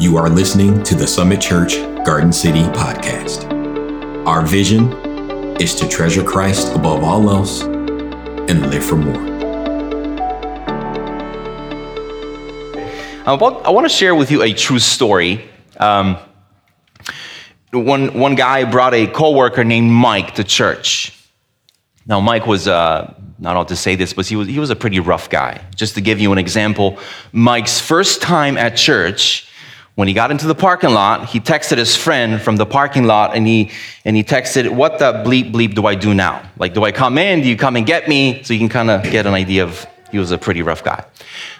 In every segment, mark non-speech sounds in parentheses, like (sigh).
You are listening to the Summit Church Garden City podcast. Our vision is to treasure Christ above all else and live for more. I want to share with you a true story. Um, one, one guy brought a coworker named Mike to church. Now, Mike was, uh, not all to say this, but he was, he was a pretty rough guy. Just to give you an example, Mike's first time at church, when he got into the parking lot, he texted his friend from the parking lot and he, and he texted, What the bleep bleep do I do now? Like, do I come in? Do you come and get me? So you can kind of get an idea of he was a pretty rough guy.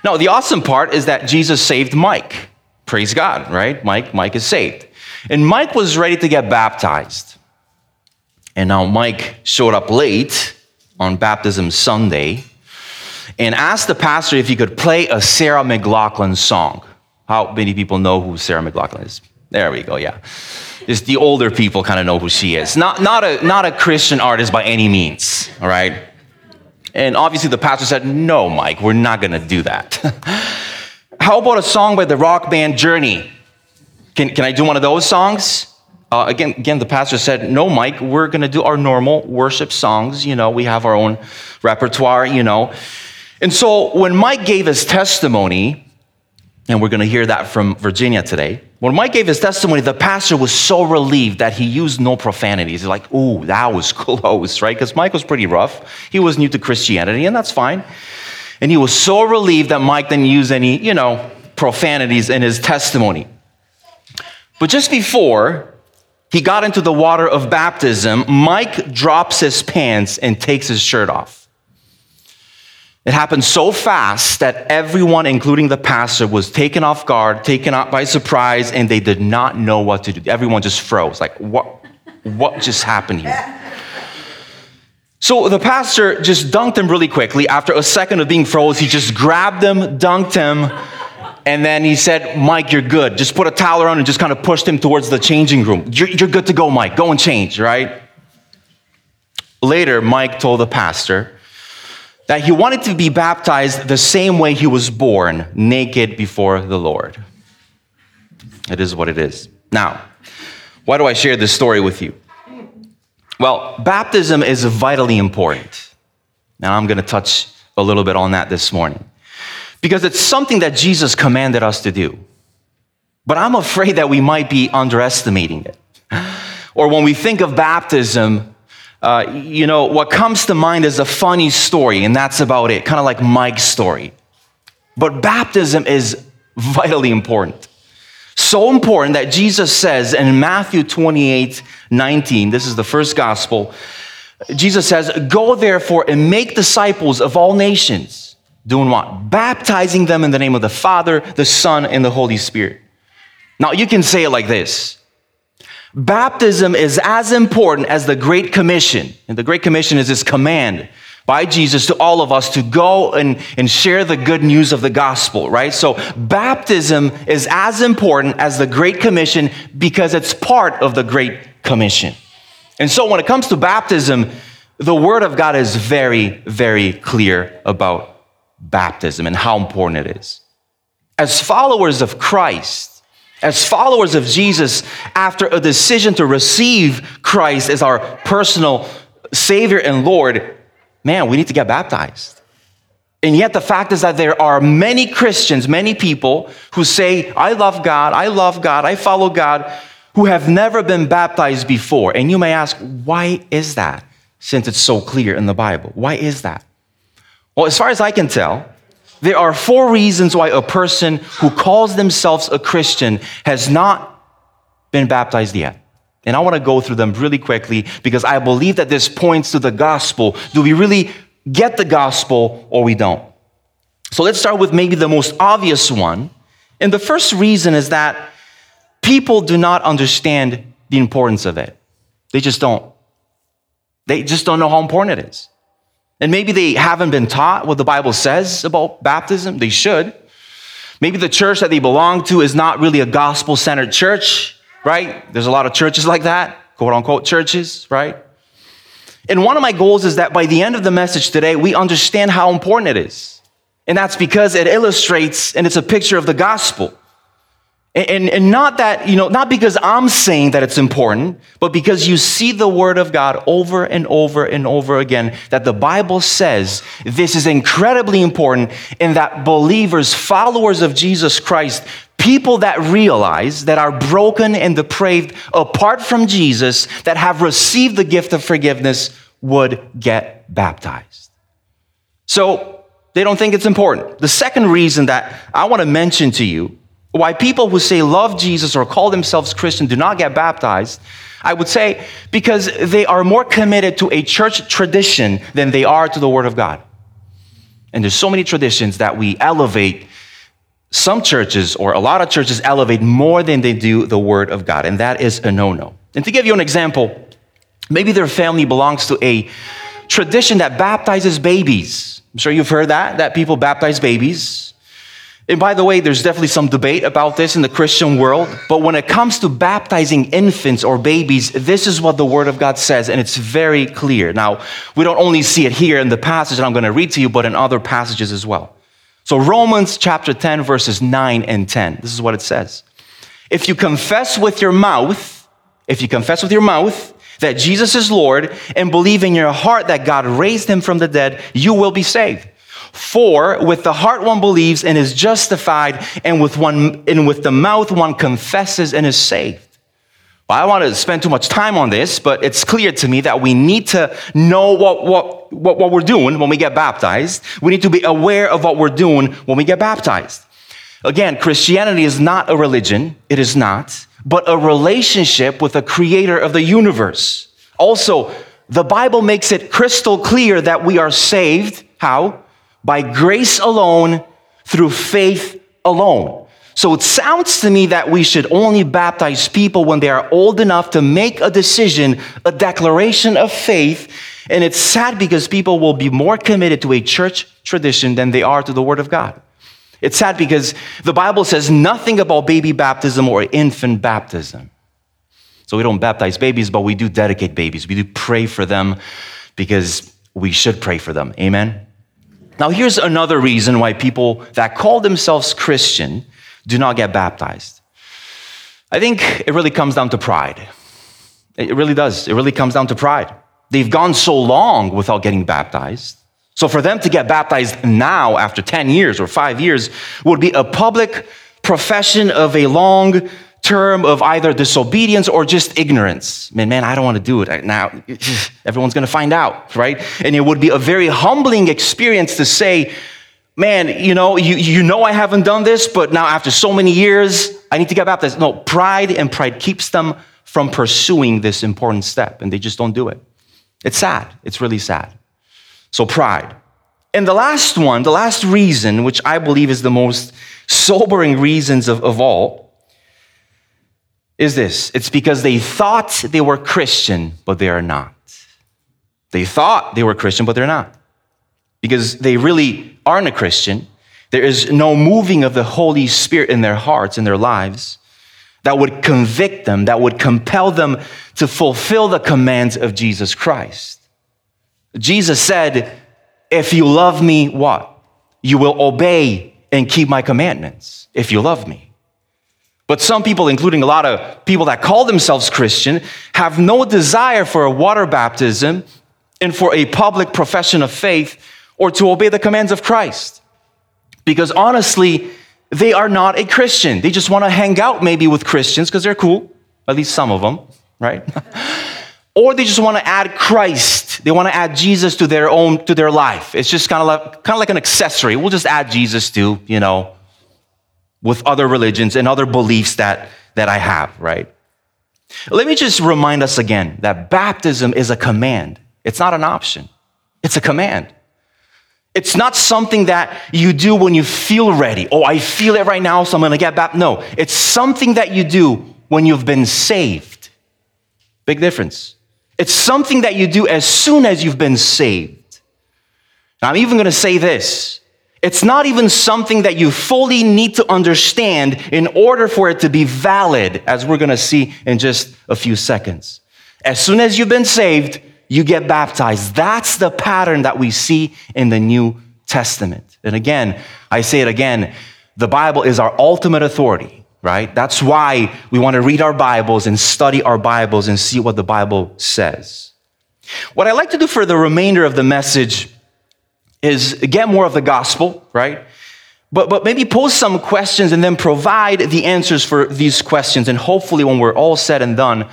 Now, the awesome part is that Jesus saved Mike. Praise God, right? Mike, Mike is saved. And Mike was ready to get baptized. And now Mike showed up late on baptism Sunday and asked the pastor if he could play a Sarah McLachlan song. How many people know who Sarah McLachlan is? There we go, yeah. Just the older people kind of know who she is. Not, not, a, not a Christian artist by any means, all right? And obviously the pastor said, No, Mike, we're not gonna do that. (laughs) How about a song by the rock band Journey? Can, can I do one of those songs? Uh, again, again, the pastor said, No, Mike, we're gonna do our normal worship songs. You know, we have our own repertoire, you know. And so when Mike gave his testimony, and we're going to hear that from Virginia today. When Mike gave his testimony, the pastor was so relieved that he used no profanities. He's like, ooh, that was (laughs) close, right? Because Mike was pretty rough. He was new to Christianity, and that's fine. And he was so relieved that Mike didn't use any, you know, profanities in his testimony. But just before he got into the water of baptism, Mike drops his pants and takes his shirt off. It happened so fast that everyone, including the pastor, was taken off guard, taken out by surprise, and they did not know what to do. Everyone just froze. Like, what, what just happened here? So the pastor just dunked him really quickly. After a second of being froze, he just grabbed him, dunked him, and then he said, Mike, you're good. Just put a towel around and just kind of pushed him towards the changing room. You're, you're good to go, Mike. Go and change, right? Later, Mike told the pastor, that he wanted to be baptized the same way he was born, naked before the Lord. It is what it is. Now, why do I share this story with you? Well, baptism is vitally important. Now, I'm going to touch a little bit on that this morning because it's something that Jesus commanded us to do. But I'm afraid that we might be underestimating it. Or when we think of baptism, uh, you know, what comes to mind is a funny story, and that's about it, kind of like Mike's story. But baptism is (laughs) vitally important. So important that Jesus says in Matthew 28 19, this is the first gospel, Jesus says, Go therefore and make disciples of all nations. Doing what? Baptizing them in the name of the Father, the Son, and the Holy Spirit. Now you can say it like this Baptism is as important as the Great Commission. And the Great Commission is this command by Jesus to all of us to go and, and share the good news of the gospel, right? So baptism is as important as the Great Commission because it's part of the Great Commission. And so when it comes to baptism, the Word of God is very, very clear about baptism and how important it is. As followers of Christ, as followers of Jesus, after a decision to receive Christ as our personal Savior and Lord, man, we need to get baptized. And yet, the fact is that there are many Christians, many people who say, I love God, I love God, I follow God, who have never been baptized before. And you may ask, why is that? Since it's so clear in the Bible. Why is that? Well, as far as I can tell, there are four reasons why a person who calls themselves a Christian has not been baptized yet. And I want to go through them really quickly because I believe that this points to the gospel. Do we really get the gospel or we don't? So let's start with maybe the most obvious one. And the first reason is that people do not understand the importance of it. They just don't. They just don't know how important it is. And maybe they haven't been taught what the Bible says about baptism. They should. Maybe the church that they belong to is not really a gospel centered church, right? There's a lot of churches like that, quote unquote churches, right? And one of my goals is that by the end of the message today, we understand how important it is. And that's because it illustrates and it's a picture of the gospel. And, and not that, you know, not because I'm saying that it's important, but because you see the word of God over and over and over again that the Bible says this is incredibly important and that believers, followers of Jesus Christ, people that realize that are broken and depraved apart from Jesus, that have received the gift of forgiveness, would get baptized. So they don't think it's important. The second reason that I want to mention to you why people who say love Jesus or call themselves Christian do not get baptized, I would say because they are more committed to a church tradition than they are to the Word of God. And there's so many traditions that we elevate. Some churches, or a lot of churches, elevate more than they do the Word of God, and that is a no no. And to give you an example, maybe their family belongs to a tradition that baptizes babies. I'm sure you've heard that, that people baptize babies. And by the way, there's definitely some debate about this in the Christian world, but when it comes to baptizing infants or babies, this is what the Word of God says, and it's very clear. Now, we don't only see it here in the passage that I'm going to read to you, but in other passages as well. So, Romans chapter 10, verses 9 and 10, this is what it says. If you confess with your mouth, if you confess with your mouth that Jesus is Lord and believe in your heart that God raised him from the dead, you will be saved. For with the heart one believes and is justified, and with one and with the mouth one confesses and is saved. Well, I don't want to spend too much time on this, but it's clear to me that we need to know what, what, what, what we're doing when we get baptized. We need to be aware of what we're doing when we get baptized. Again, Christianity is not a religion, it is not, but a relationship with the creator of the universe. Also, the Bible makes it crystal clear that we are saved. How? By grace alone, through faith alone. So it sounds to me that we should only baptize people when they are old enough to make a decision, a declaration of faith. And it's sad because people will be more committed to a church tradition than they are to the Word of God. It's sad because the Bible says nothing about baby baptism or infant baptism. So we don't baptize babies, but we do dedicate babies. We do pray for them because we should pray for them. Amen? Now, here's another reason why people that call themselves Christian do not get baptized. I think it really comes down to pride. It really does. It really comes down to pride. They've gone so long without getting baptized. So for them to get baptized now, after 10 years or five years, would be a public profession of a long term of either disobedience or just ignorance. Man, man, I don't want to do it now. (sighs) Everyone's going to find out, right? And it would be a very humbling experience to say, man, you know, you, you know I haven't done this, but now after so many years, I need to get baptized. No, pride and pride keeps them from pursuing this important step, and they just don't do it. It's sad. It's really sad. So, pride. And the last one, the last reason, which I believe is the most sobering reasons of, of all, is this it's because they thought they were Christian, but they are not. They thought they were Christian, but they're not. Because they really aren't a Christian. There is no moving of the Holy Spirit in their hearts, in their lives, that would convict them, that would compel them to fulfill the commands of Jesus Christ. Jesus said, If you love me, what? You will obey and keep my commandments if you love me. But some people, including a lot of people that call themselves Christian, have no desire for a water baptism and for a public profession of faith or to obey the commands of Christ. Because honestly, they are not a Christian. They just want to hang out maybe with Christians because they're cool, at least some of them, right? (laughs) or they just want to add Christ. They want to add Jesus to their own to their life. It's just kind of like kind of like an accessory. We'll just add Jesus to, you know, with other religions and other beliefs that, that I have, right? Let me just remind us again that baptism is a command. It's not an option. It's a command. It's not something that you do when you feel ready. Oh, I feel it right now, so I'm going to get baptized. No, it's something that you do when you've been saved. Big difference. It's something that you do as soon as you've been saved. Now, I'm even going to say this it's not even something that you fully need to understand in order for it to be valid, as we're going to see in just a few seconds. As soon as you've been saved, you get baptized. That's the pattern that we see in the New Testament. And again, I say it again the Bible is our ultimate authority. right? That's why we want to read our Bibles and study our Bibles and see what the Bible says. What I like to do for the remainder of the message is get more of the gospel, right? But, but maybe pose some questions and then provide the answers for these questions. And hopefully, when we're all said and done,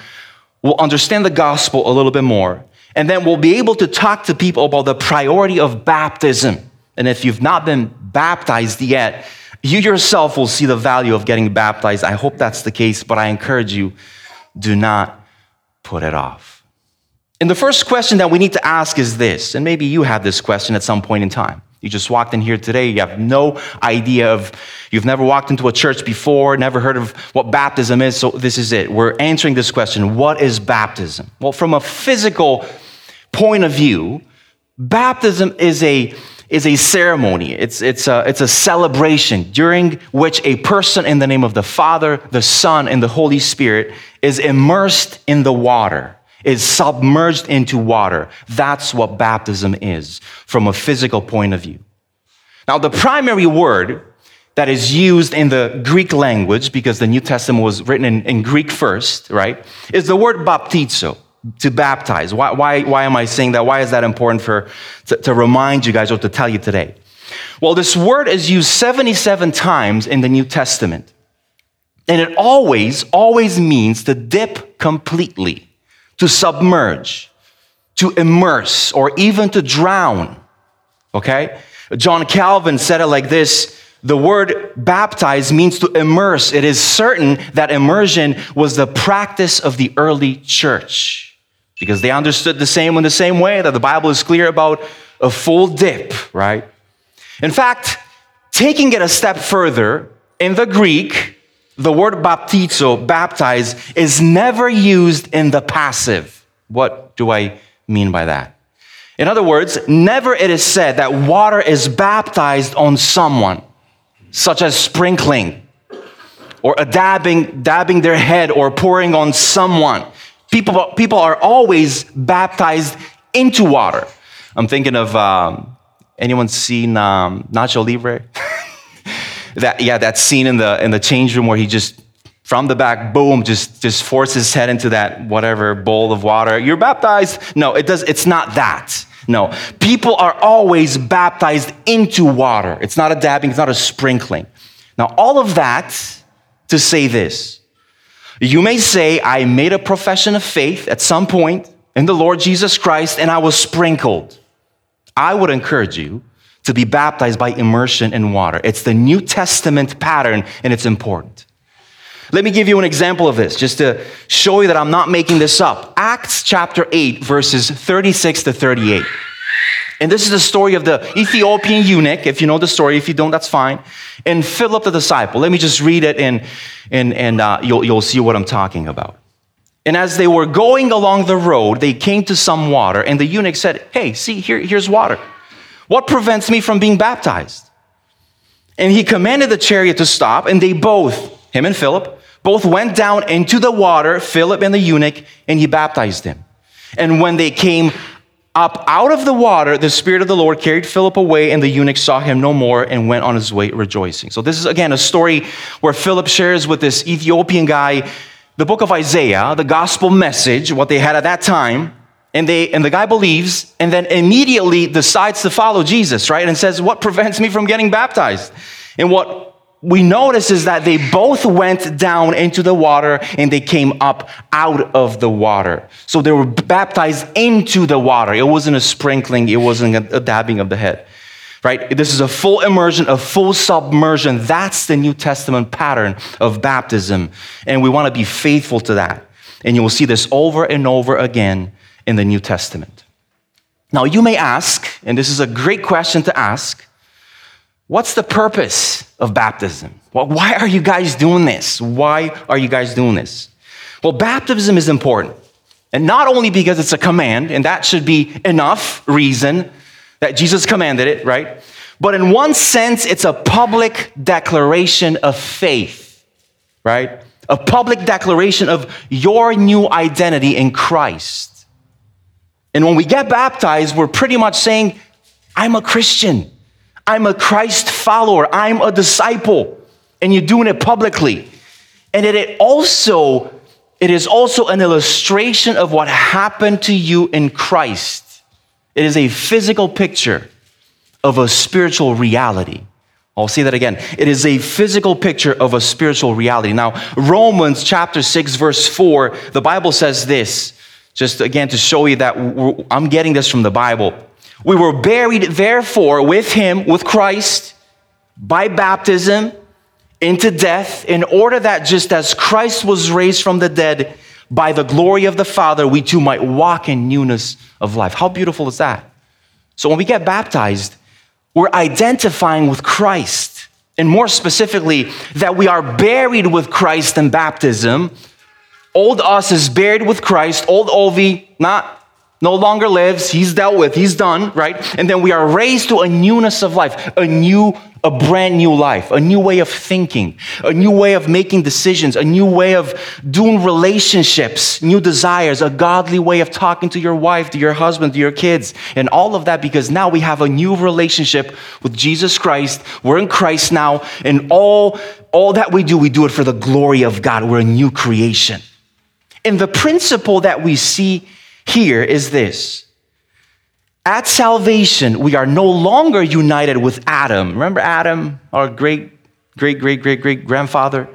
we'll understand the gospel a little bit more. And then we'll be able to talk to people about the priority of baptism. And if you've not been baptized yet, you yourself will see the value of getting baptized. I hope that's the case, but I encourage you do not put it off. And the first question that we need to ask is this, and maybe you have this question at some point in time. You just walked in here today, you have no idea of, you've never walked into a church before, never heard of what baptism is, so this is it. We're answering this question What is baptism? Well, from a physical point of view, baptism is a is a ceremony. It's, it's, a, it's a celebration during which a person in the name of the Father, the Son, and the Holy Spirit is immersed in the water is submerged into water. That's what baptism is from a physical point of view. Now, the primary word that is used in the Greek language, because the New Testament was written in, in Greek first, right, is the word baptizo, to baptize. Why, why, why am I saying that? Why is that important for, to, to remind you guys or to tell you today? Well, this word is used 77 times in the New Testament. And it always, always means to dip completely to submerge, to immerse, or even to drown. Okay? John Calvin said it like this the word baptize means to immerse. It is certain that immersion was the practice of the early church because they understood the same in the same way that the Bible is clear about a full dip, right? In fact, taking it a step further, in the Greek, the word baptizo, baptize, is never used in the passive. What do I mean by that? In other words, never it is said that water is baptized on someone, such as sprinkling or a dabbing, dabbing their head or pouring on someone. People, people are always baptized into water. I'm thinking of um, anyone seen um, Nacho Libre? (laughs) that yeah, that scene in the in the change room where he just from the back, boom, just just forces his head into that whatever bowl of water. You're baptized. No, it does. It's not that. No, people are always baptized into water. It's not a dabbing. It's not a sprinkling. Now, all of that to say this. You may say, I made a profession of faith at some point in the Lord Jesus Christ and I was sprinkled. I would encourage you to be baptized by immersion in water. It's the New Testament pattern and it's important. Let me give you an example of this just to show you that I'm not making this up. Acts chapter 8, verses 36 to 38. And this is the story of the Ethiopian eunuch. If you know the story, if you don't, that's fine. And Philip the disciple. Let me just read it and, and, and uh, you'll, you'll see what I'm talking about. And as they were going along the road, they came to some water, and the eunuch said, Hey, see, here, here's water. What prevents me from being baptized? And he commanded the chariot to stop, and they both, him and Philip, both went down into the water, Philip and the eunuch, and he baptized him. And when they came up out of the water, the Spirit of the Lord carried Philip away, and the eunuch saw him no more and went on his way rejoicing. So, this is again a story where Philip shares with this Ethiopian guy the book of Isaiah, the gospel message, what they had at that time and they and the guy believes and then immediately decides to follow Jesus, right? And says, "What prevents me from getting baptized?" And what we notice is that they both went down into the water and they came up out of the water. So they were baptized into the water. It wasn't a sprinkling, it wasn't a dabbing of the head. Right? This is a full immersion, a full submersion. That's the New Testament pattern of baptism. And we want to be faithful to that. And you will see this over and over again in the New Testament. Now, you may ask, and this is a great question to ask, what's the purpose of baptism? Well, why are you guys doing this? Why are you guys doing this? Well, baptism is important. And not only because it's a command, and that should be enough reason that Jesus commanded it, right? But in one sense, it's a public declaration of faith, right? A public declaration of your new identity in Christ. And when we get baptized, we're pretty much saying, I'm a Christian. I'm a Christ follower. I'm a disciple. And you're doing it publicly. And it also it is also an illustration of what happened to you in Christ. It is a physical picture of a spiritual reality. I'll say that again. It is a physical picture of a spiritual reality. Now, Romans chapter 6, verse 4, the Bible says this, just again to show you that I'm getting this from the Bible. We were buried, therefore, with him, with Christ, by baptism into death, in order that just as Christ was raised from the dead by the glory of the Father, we too might walk in newness of life. How beautiful is that? So when we get baptized, we're identifying with Christ. And more specifically, that we are buried with Christ in baptism. Old us is buried with Christ. Old Ovi, not no longer lives. He's dealt with. He's done, right? And then we are raised to a newness of life, a new a brand new life, a new way of thinking, a new way of making decisions, a new way of doing relationships, new desires, a godly way of talking to your wife, to your husband, to your kids, and all of that because now we have a new relationship with Jesus Christ. We're in Christ now, and all, all that we do, we do it for the glory of God. We're a new creation. And the principle that we see here is this at salvation, we are no longer united with Adam. Remember Adam, our great, great, great, great, great grandfather?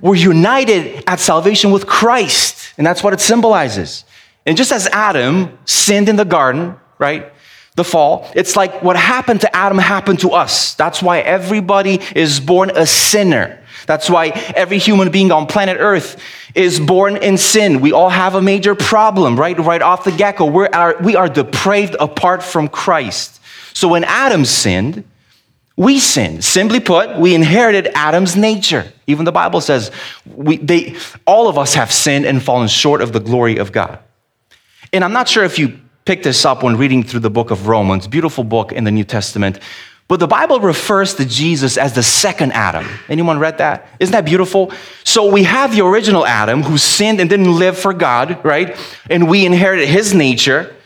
We're united at salvation with Christ, and that's what it symbolizes. And just as Adam sinned in the garden, right? The fall, it's like what happened to Adam happened to us. That's why everybody is born a sinner. That's why every human being on planet Earth is born in sin. We all have a major problem, right? Right off the get go. We're, are, we are depraved apart from Christ. So when Adam sinned, we sinned. Simply put, we inherited Adam's nature. Even the Bible says we, they, all of us have sinned and fallen short of the glory of God. And I'm not sure if you picked this up when reading through the book of Romans, beautiful book in the New Testament. But the Bible refers to Jesus as the second Adam. Anyone read that? Isn't that beautiful? So we have the original Adam who sinned and didn't live for God, right? And we inherited his nature.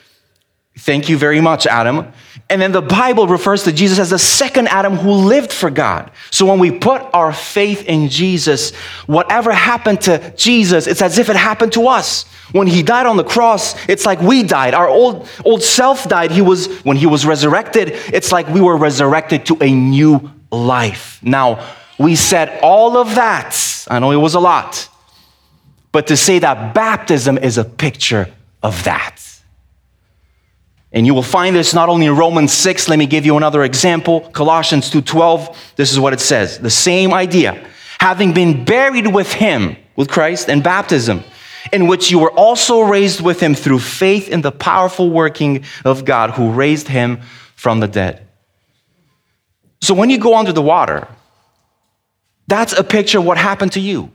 Thank you very much, Adam. And then the Bible refers to Jesus as the second Adam who lived for God. So when we put our faith in Jesus, whatever happened to Jesus, it's as if it happened to us. When he died on the cross, it's like we died. Our old, old self died. He was, when he was resurrected, it's like we were resurrected to a new life. Now, we said all of that. I know it was a lot. But to say that baptism is a picture of that. And you will find this not only in Romans 6, let me give you another example. Colossians 2:12, this is what it says. The same idea. Having been buried with him, with Christ in baptism, in which you were also raised with him through faith in the powerful working of God who raised him from the dead. So when you go under the water, that's a picture of what happened to you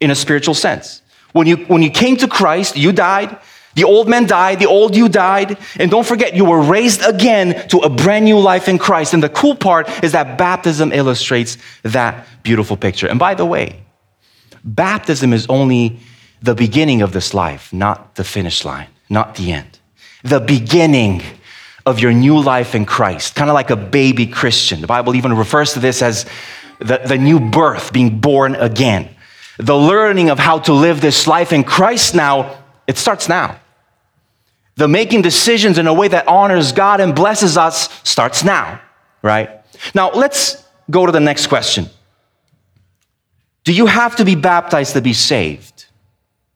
in a spiritual sense. When you, when you came to Christ, you died. The old man died, the old you died, and don't forget, you were raised again to a brand new life in Christ. And the cool part is that baptism illustrates that beautiful picture. And by the way, baptism is only the beginning of this life, not the finish line, not the end. The beginning of your new life in Christ, kind of like a baby Christian. The Bible even refers to this as the, the new birth, being born again. The learning of how to live this life in Christ now, it starts now. The making decisions in a way that honors God and blesses us starts now, right? Now, let's go to the next question. Do you have to be baptized to be saved?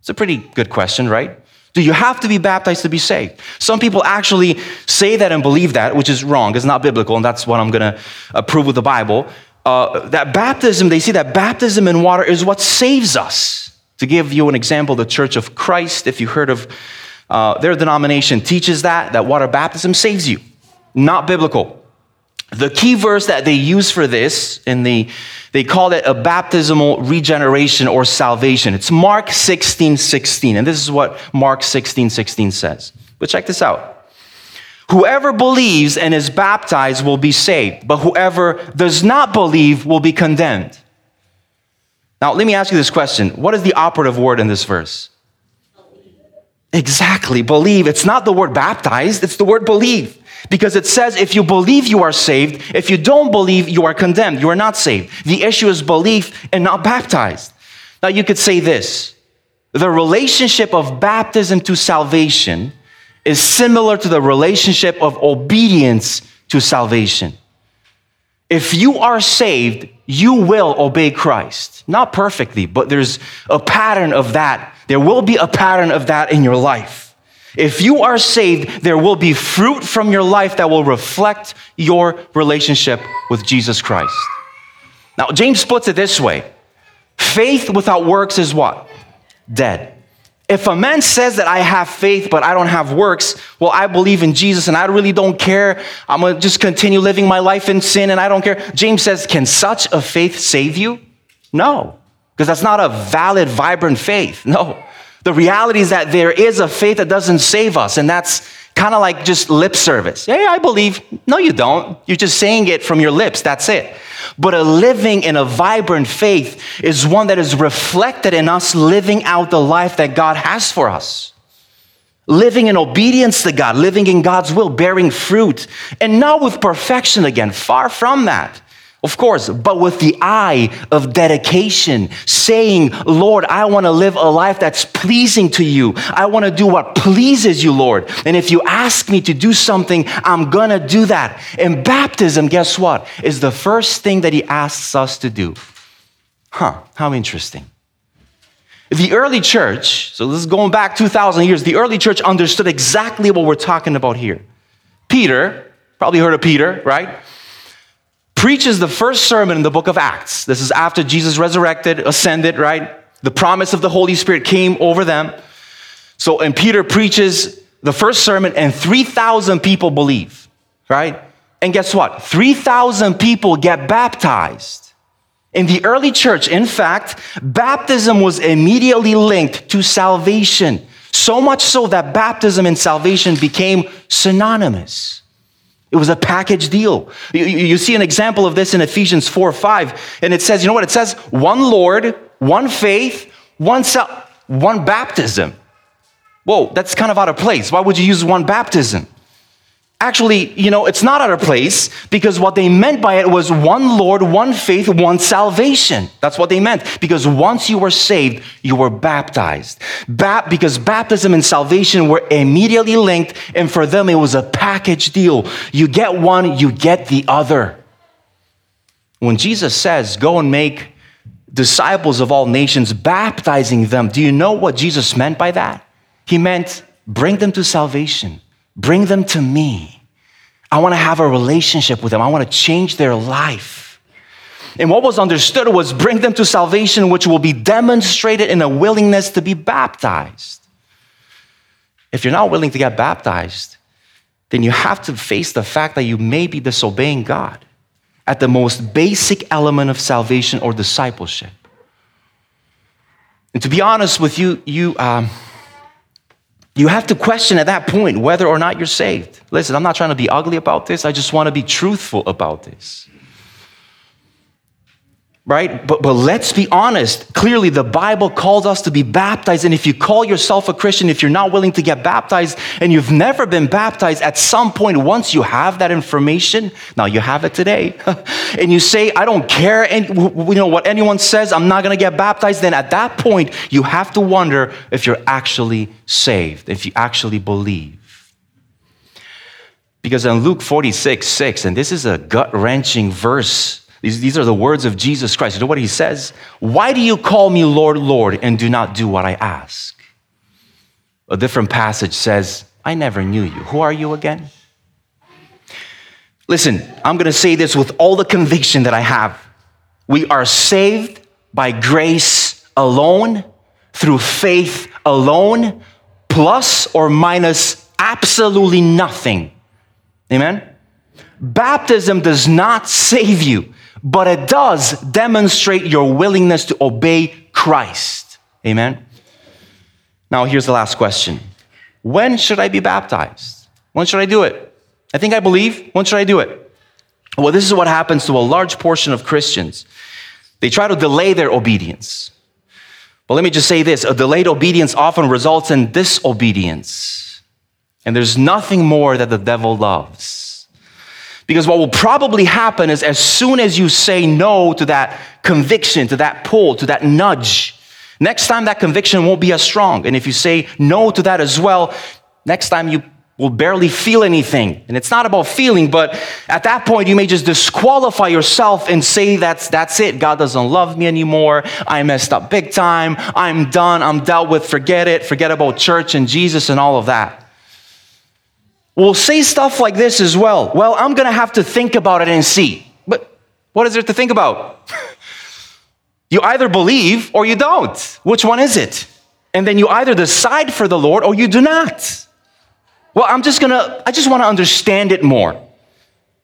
It's a pretty good question, right? Do you have to be baptized to be saved? Some people actually say that and believe that, which is wrong. It's not biblical, and that's what I'm going to approve with the Bible. Uh, that baptism, they see that baptism in water is what saves us. To give you an example, the Church of Christ, if you heard of uh, their denomination, teaches that, that water baptism saves you. Not biblical. The key verse that they use for this in the they call it a baptismal regeneration or salvation. It's Mark 16, 16. And this is what Mark 16, 16 says. But check this out. Whoever believes and is baptized will be saved, but whoever does not believe will be condemned. Now, let me ask you this question What is the operative word in this verse? Exactly, believe. It's not the word baptized, it's the word believe. Because it says if you believe you are saved, if you don't believe you are condemned, you are not saved. The issue is belief and not baptized. Now, you could say this the relationship of baptism to salvation is similar to the relationship of obedience to salvation. If you are saved, you will obey Christ. Not perfectly, but there's a pattern of that. There will be a pattern of that in your life. If you are saved, there will be fruit from your life that will reflect your relationship with Jesus Christ. Now, James puts it this way faith without works is what? Dead. If a man says that I have faith, but I don't have works, well, I believe in Jesus and I really don't care. I'm going to just continue living my life in sin and I don't care. James says, Can such a faith save you? No, because that's not a valid, vibrant faith. No. The reality is that there is a faith that doesn't save us, and that's kind of like just lip service. Yeah, I believe. No, you don't. You're just saying it from your lips. That's it. But a living in a vibrant faith is one that is reflected in us living out the life that God has for us. Living in obedience to God, living in God's will, bearing fruit, and not with perfection again, far from that. Of course, but with the eye of dedication, saying, Lord, I want to live a life that's pleasing to you. I want to do what pleases you, Lord. And if you ask me to do something, I'm going to do that. And baptism, guess what? Is the first thing that he asks us to do. Huh, how interesting. The early church, so this is going back 2,000 years, the early church understood exactly what we're talking about here. Peter, probably heard of Peter, right? Preaches the first sermon in the book of Acts. This is after Jesus resurrected, ascended, right? The promise of the Holy Spirit came over them. So, and Peter preaches the first sermon, and 3,000 people believe, right? And guess what? 3,000 people get baptized. In the early church, in fact, baptism was immediately linked to salvation. So much so that baptism and salvation became synonymous. It was a package deal. You, you, see an example of this in Ephesians 4 5, and it says, you know what? It says, one Lord, one faith, one, self, one baptism. Whoa, that's kind of out of place. Why would you use one baptism? Actually, you know, it's not out of place because what they meant by it was one Lord, one faith, one salvation. That's what they meant. Because once you were saved, you were baptized. Ba- because baptism and salvation were immediately linked, and for them it was a package deal. You get one, you get the other. When Jesus says, Go and make disciples of all nations, baptizing them, do you know what Jesus meant by that? He meant bring them to salvation Bring them to me. I want to have a relationship with them. I want to change their life. And what was understood was bring them to salvation, which will be demonstrated in a willingness to be baptized. If you're not willing to get baptized, then you have to face the fact that you may be disobeying God at the most basic element of salvation or discipleship. And to be honest with you, you. Um, you have to question at that point whether or not you're saved. Listen, I'm not trying to be ugly about this, I just want to be truthful about this. Right? But, but let's be honest. Clearly, the Bible calls us to be baptized. And if you call yourself a Christian, if you're not willing to get baptized and you've never been baptized, at some point, once you have that information, now you have it today, (laughs) and you say, I don't care and, you know, what anyone says, I'm not going to get baptized, then at that point, you have to wonder if you're actually saved, if you actually believe. Because in Luke 46, 6, and this is a gut wrenching verse these, these are the words of Jesus Christ. You know what he says? Why do you call me Lord, Lord, and do not do what I ask? A different passage says, I never knew you. Who are you again? Listen, I'm going to say this with all the conviction that I have. We are saved by grace alone, through faith alone, plus or minus absolutely nothing. Amen? Baptism does not save you but it does demonstrate your willingness to obey Christ. Amen. Now, here's the last question When should I be baptized? When should I do it? I think I believe. When should I do it? Well, this is what happens to a large portion of Christians. They try to delay their obedience. But let me just say this a delayed obedience often results in disobedience. And there's nothing more that the devil loves because what will probably happen is as soon as you say no to that conviction, to that pull, to that nudge, Next time, that conviction won't be as strong. And if you say no to that as well, next time you will barely feel anything. And it's not about feeling, but at that point, you may just disqualify yourself and say, that's, that's it. God doesn't love me anymore. I messed up big time. I'm done. I'm dealt with. Forget it. Forget about church and Jesus and all of that. We'll say stuff like this as well. Well, I'm going to have to think about it and see. But what is there to think about? (laughs) you either believe or you don't. Which one is it? And then you either decide for the Lord or you do not. Well, I'm just gonna, I just wanna understand it more.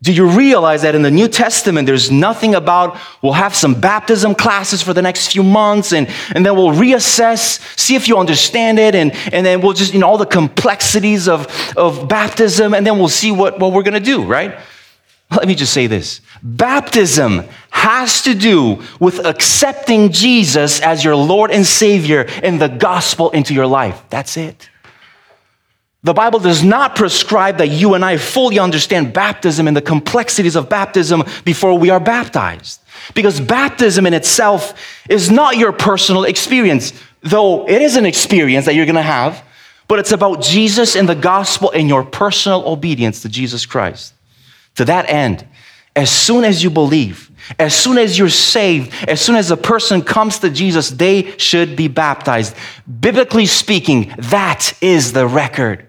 Do you realize that in the New Testament, there's nothing about we'll have some baptism classes for the next few months and, and then we'll reassess, see if you understand it, and, and then we'll just, you know, all the complexities of, of baptism, and then we'll see what, what we're gonna do, right? Let me just say this baptism has to do with accepting Jesus as your Lord and Savior and the gospel into your life. That's it. The Bible does not prescribe that you and I fully understand baptism and the complexities of baptism before we are baptized. Because baptism in itself is not your personal experience, though it is an experience that you're gonna have, but it's about Jesus and the gospel and your personal obedience to Jesus Christ. To that end, as soon as you believe, as soon as you're saved, as soon as a person comes to Jesus, they should be baptized. Biblically speaking, that is the record.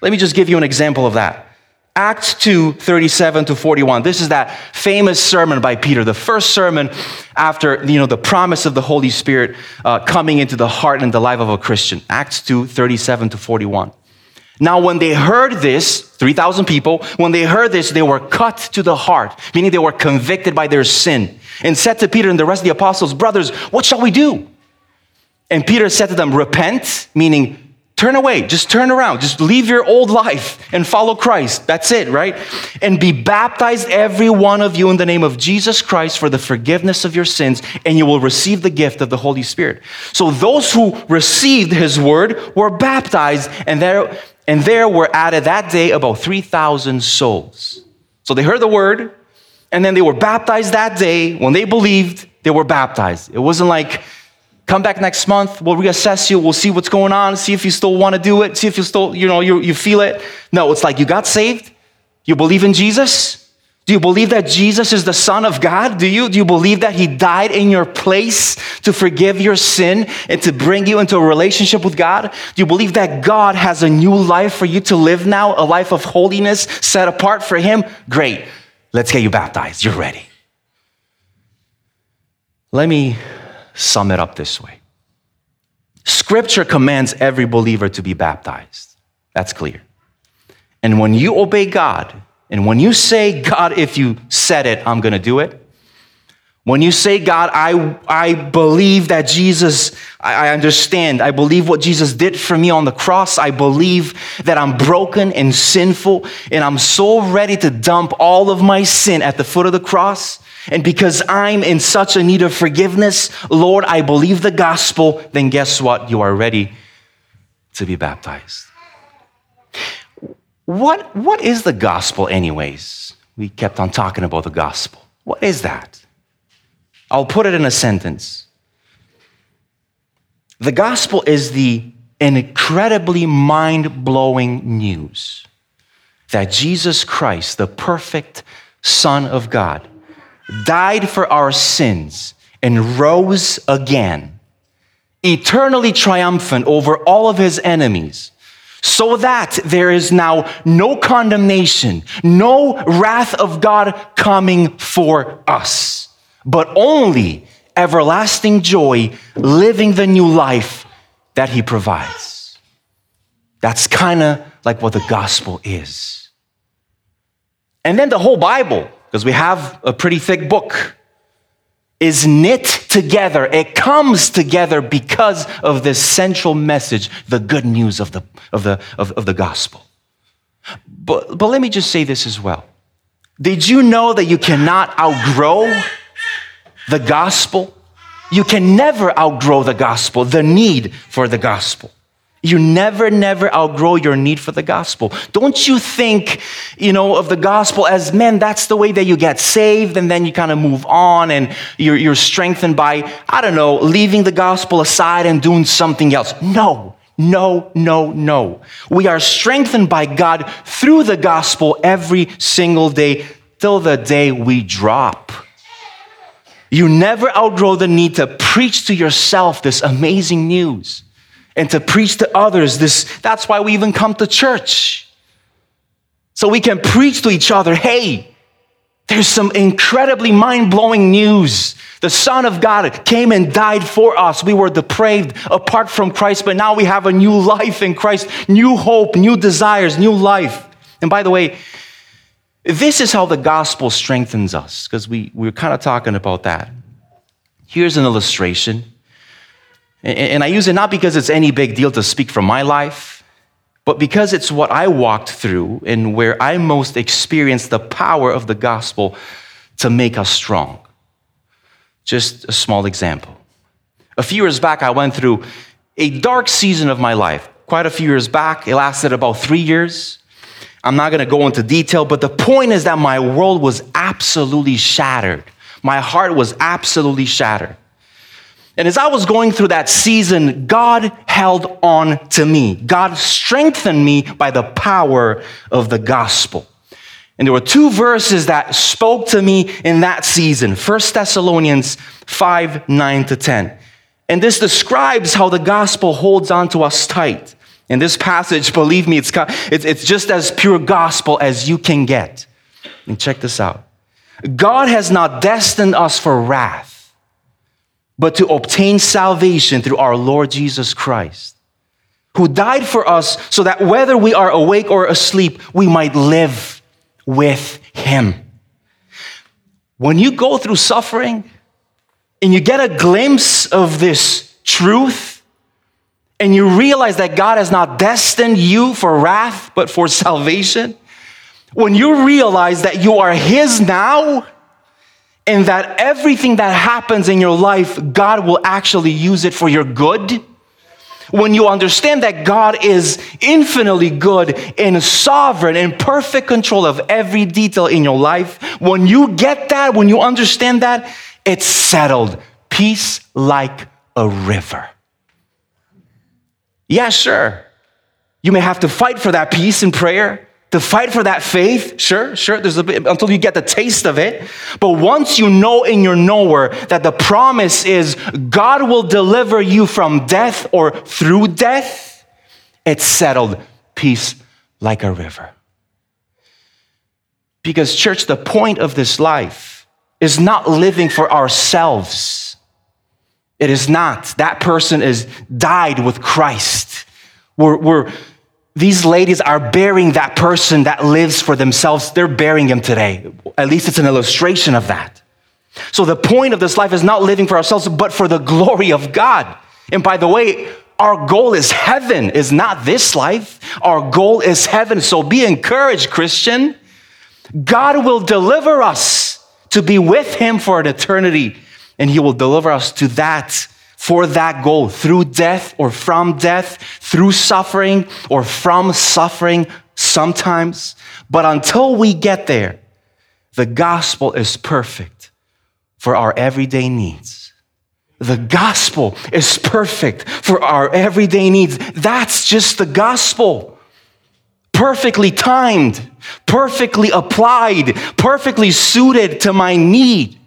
Let me just give you an example of that. Acts 2 37 to 41. This is that famous sermon by Peter, the first sermon after you know, the promise of the Holy Spirit uh, coming into the heart and the life of a Christian. Acts 2 37 to 41. Now, when they heard this, 3,000 people, when they heard this, they were cut to the heart, meaning they were convicted by their sin, and said to Peter and the rest of the apostles, Brothers, what shall we do? And Peter said to them, Repent, meaning Turn away, just turn around, just leave your old life and follow Christ. That's it, right? And be baptized, every one of you, in the name of Jesus Christ for the forgiveness of your sins, and you will receive the gift of the Holy Spirit. So those who received his word were baptized, and there, and there were added that day about 3,000 souls. So they heard the word, and then they were baptized that day. When they believed, they were baptized. It wasn't like, Come back next month. We'll reassess you. We'll see what's going on. See if you still want to do it. See if you still, you know, you, you feel it. No, it's like you got saved. You believe in Jesus. Do you believe that Jesus is the Son of God? Do you? Do you believe that He died in your place to forgive your sin and to bring you into a relationship with God? Do you believe that God has a new life for you to live now, a life of holiness set apart for Him? Great. Let's get you baptized. You're ready. Let me sum it up this way Scripture commands every believer to be baptized. That's clear. And when you obey God, and when you say, God, if you said it, I'm going to do it. When you say, God, I, I believe that Jesus, I, I understand, I believe what Jesus did for me on the cross. I believe that I'm broken and sinful, and I'm so ready to dump all of my sin at the foot of the cross. And because I'm in such a need of forgiveness, Lord, I believe the gospel, then guess what? You are ready to be baptized. What, what is the gospel, anyways? We kept on talking about the gospel. What is that? I'll put it in a sentence. The gospel is the incredibly mind blowing news that Jesus Christ, the perfect Son of God, died for our sins, and rose again, eternally triumphant over all of his enemies, so that there is now no condemnation, no wrath of God coming for us, but only everlasting joy, living the new life that he provides. That's kind of like what the gospel is. And then the whole Bible because we have a pretty thick book, is knit together. It comes together because of this central message, the good news of the, of the, of, of the gospel. But, but let me just say this as well. Did you know that you cannot outgrow the gospel? You can never outgrow the gospel, the need for the gospel. You never, never outgrow your need for the gospel. Don't you think, you know, of the gospel as, man, that's the way that you get saved and then you kind of move on and you're, you're strengthened by, I don't know, leaving the gospel aside and doing something else. No, no, no, no. We are strengthened by God through the gospel every single day till the day we drop. You never outgrow the need to preach to yourself this amazing news and to preach to others this that's why we even come to church. So we can preach to each other hey there's some incredibly mind-blowing news. The son of god came and died for us. We were depraved apart from christ but now we have a new life in christ new hope new desires new life. And by the way this is how the gospel strengthens us because we, we we're kind of talking about that here's an illustration and I use it not because it's any big deal to speak from my life, but because it's what I walked through and where I most experienced the power of the gospel to make us strong. Just a small example. A few years back, I went through a dark season of my life. Quite a few years back, it lasted about three years. I'm not gonna go into detail, but the point is that my world was absolutely shattered. My heart was absolutely shattered. And as I was going through that season, God held on to me. God strengthened me by the power of the gospel. And there were two verses that spoke to me in that season 1 Thessalonians 5 9 to 10. And this describes how the gospel holds on to us tight. In this passage, believe me, it's, it's just as pure gospel as you can get. And check this out God has not destined us for wrath but to obtain salvation through our Lord Jesus Christ, who died for us so that whether we are awake or asleep, we might live with him. When you go through suffering and you get a glimpse of this truth, and you realize that God has not destined you for wrath, but for salvation, when you realize that you are His now, and that everything that happens in your life, God will actually use it for your good. When you understand that God is infinitely good and sovereign and perfect control of every detail in your life, when you get that, when you understand that, it's settled. Peace like a river. Yeah, sure. You may have to fight for that peace in prayer to fight for that faith, sure, sure, there's a bit until you get the taste of it. But once you know in your knower that the promise is God will deliver you from death or through death, it's settled. Peace like a river. Because, church, the point of this life is not living for ourselves. It is not. That person is died with Christ. We're, we're these ladies are burying that person that lives for themselves. They're burying him today. At least it's an illustration of that. So the point of this life is not living for ourselves, but for the glory of God. And by the way, our goal is heaven, is not this life. Our goal is heaven. So be encouraged, Christian. God will deliver us to be with him for an eternity, and he will deliver us to that for that goal through death or from death, through suffering or from suffering sometimes. But until we get there, the gospel is perfect for our everyday needs. The gospel is perfect for our everyday needs. That's just the gospel. Perfectly timed, perfectly applied, perfectly suited to my need.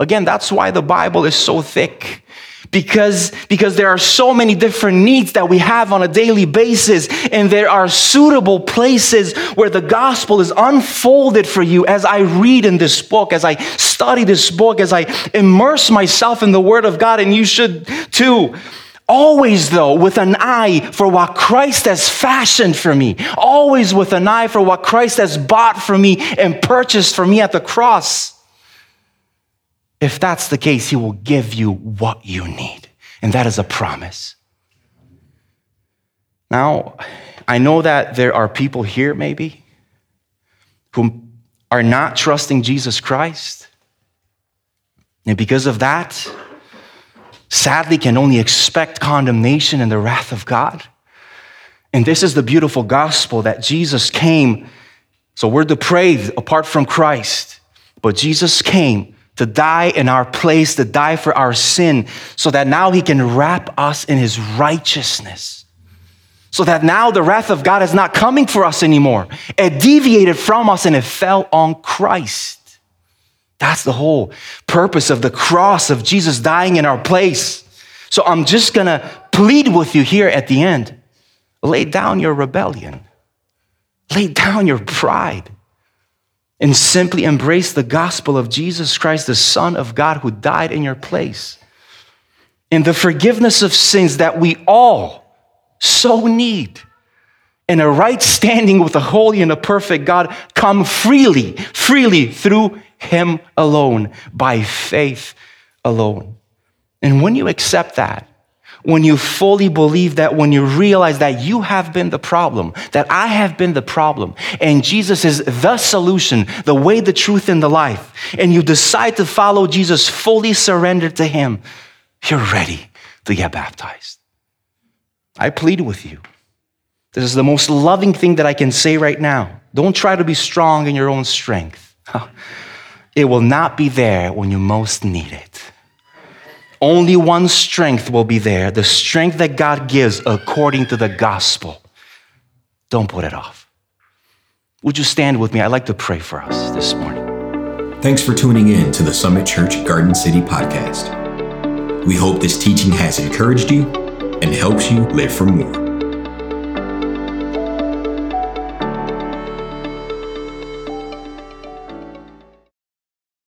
Again, that's why the Bible is so thick. Because, because there are so many different needs that we have on a daily basis, and there are suitable places where the gospel is unfolded for you as I read in this book, as I study this book, as I immerse myself in the Word of God, and you should too. Always, though, with an eye for what Christ has fashioned for me. Always with an eye for what Christ has bought for me and purchased for me at the cross. If that's the case, He will give you what you need. And that is a promise. Now, I know that there are people here, maybe, who are not trusting Jesus Christ. And because of that, sadly can only expect condemnation and the wrath of God. And this is the beautiful gospel that Jesus came. So we're depraved apart from Christ, but Jesus came to die in our place, to die for our sin, so that now he can wrap us in his righteousness. So that now the wrath of God is not coming for us anymore. It deviated from us and it fell on Christ. That's the whole purpose of the cross of Jesus dying in our place. So I'm just gonna plead with you here at the end lay down your rebellion, lay down your pride and simply embrace the gospel of Jesus Christ, the Son of God who died in your place. And the forgiveness of sins that we all so need. And a right standing with a holy and a perfect God come freely, freely through Him alone, by faith alone. And when you accept that, when you fully believe that, when you realize that you have been the problem, that I have been the problem, and Jesus is the solution, the way, the truth, and the life, and you decide to follow Jesus, fully surrendered to Him, you're ready to get baptized. I plead with you. This is the most loving thing that I can say right now. Don't try to be strong in your own strength. (laughs) It will not be there when you most need it only one strength will be there the strength that God gives according to the gospel. Don't put it off. Would you stand with me? I'd like to pray for us this morning. Thanks for tuning in to the Summit Church Garden City podcast. We hope this teaching has encouraged you and helps you live for more.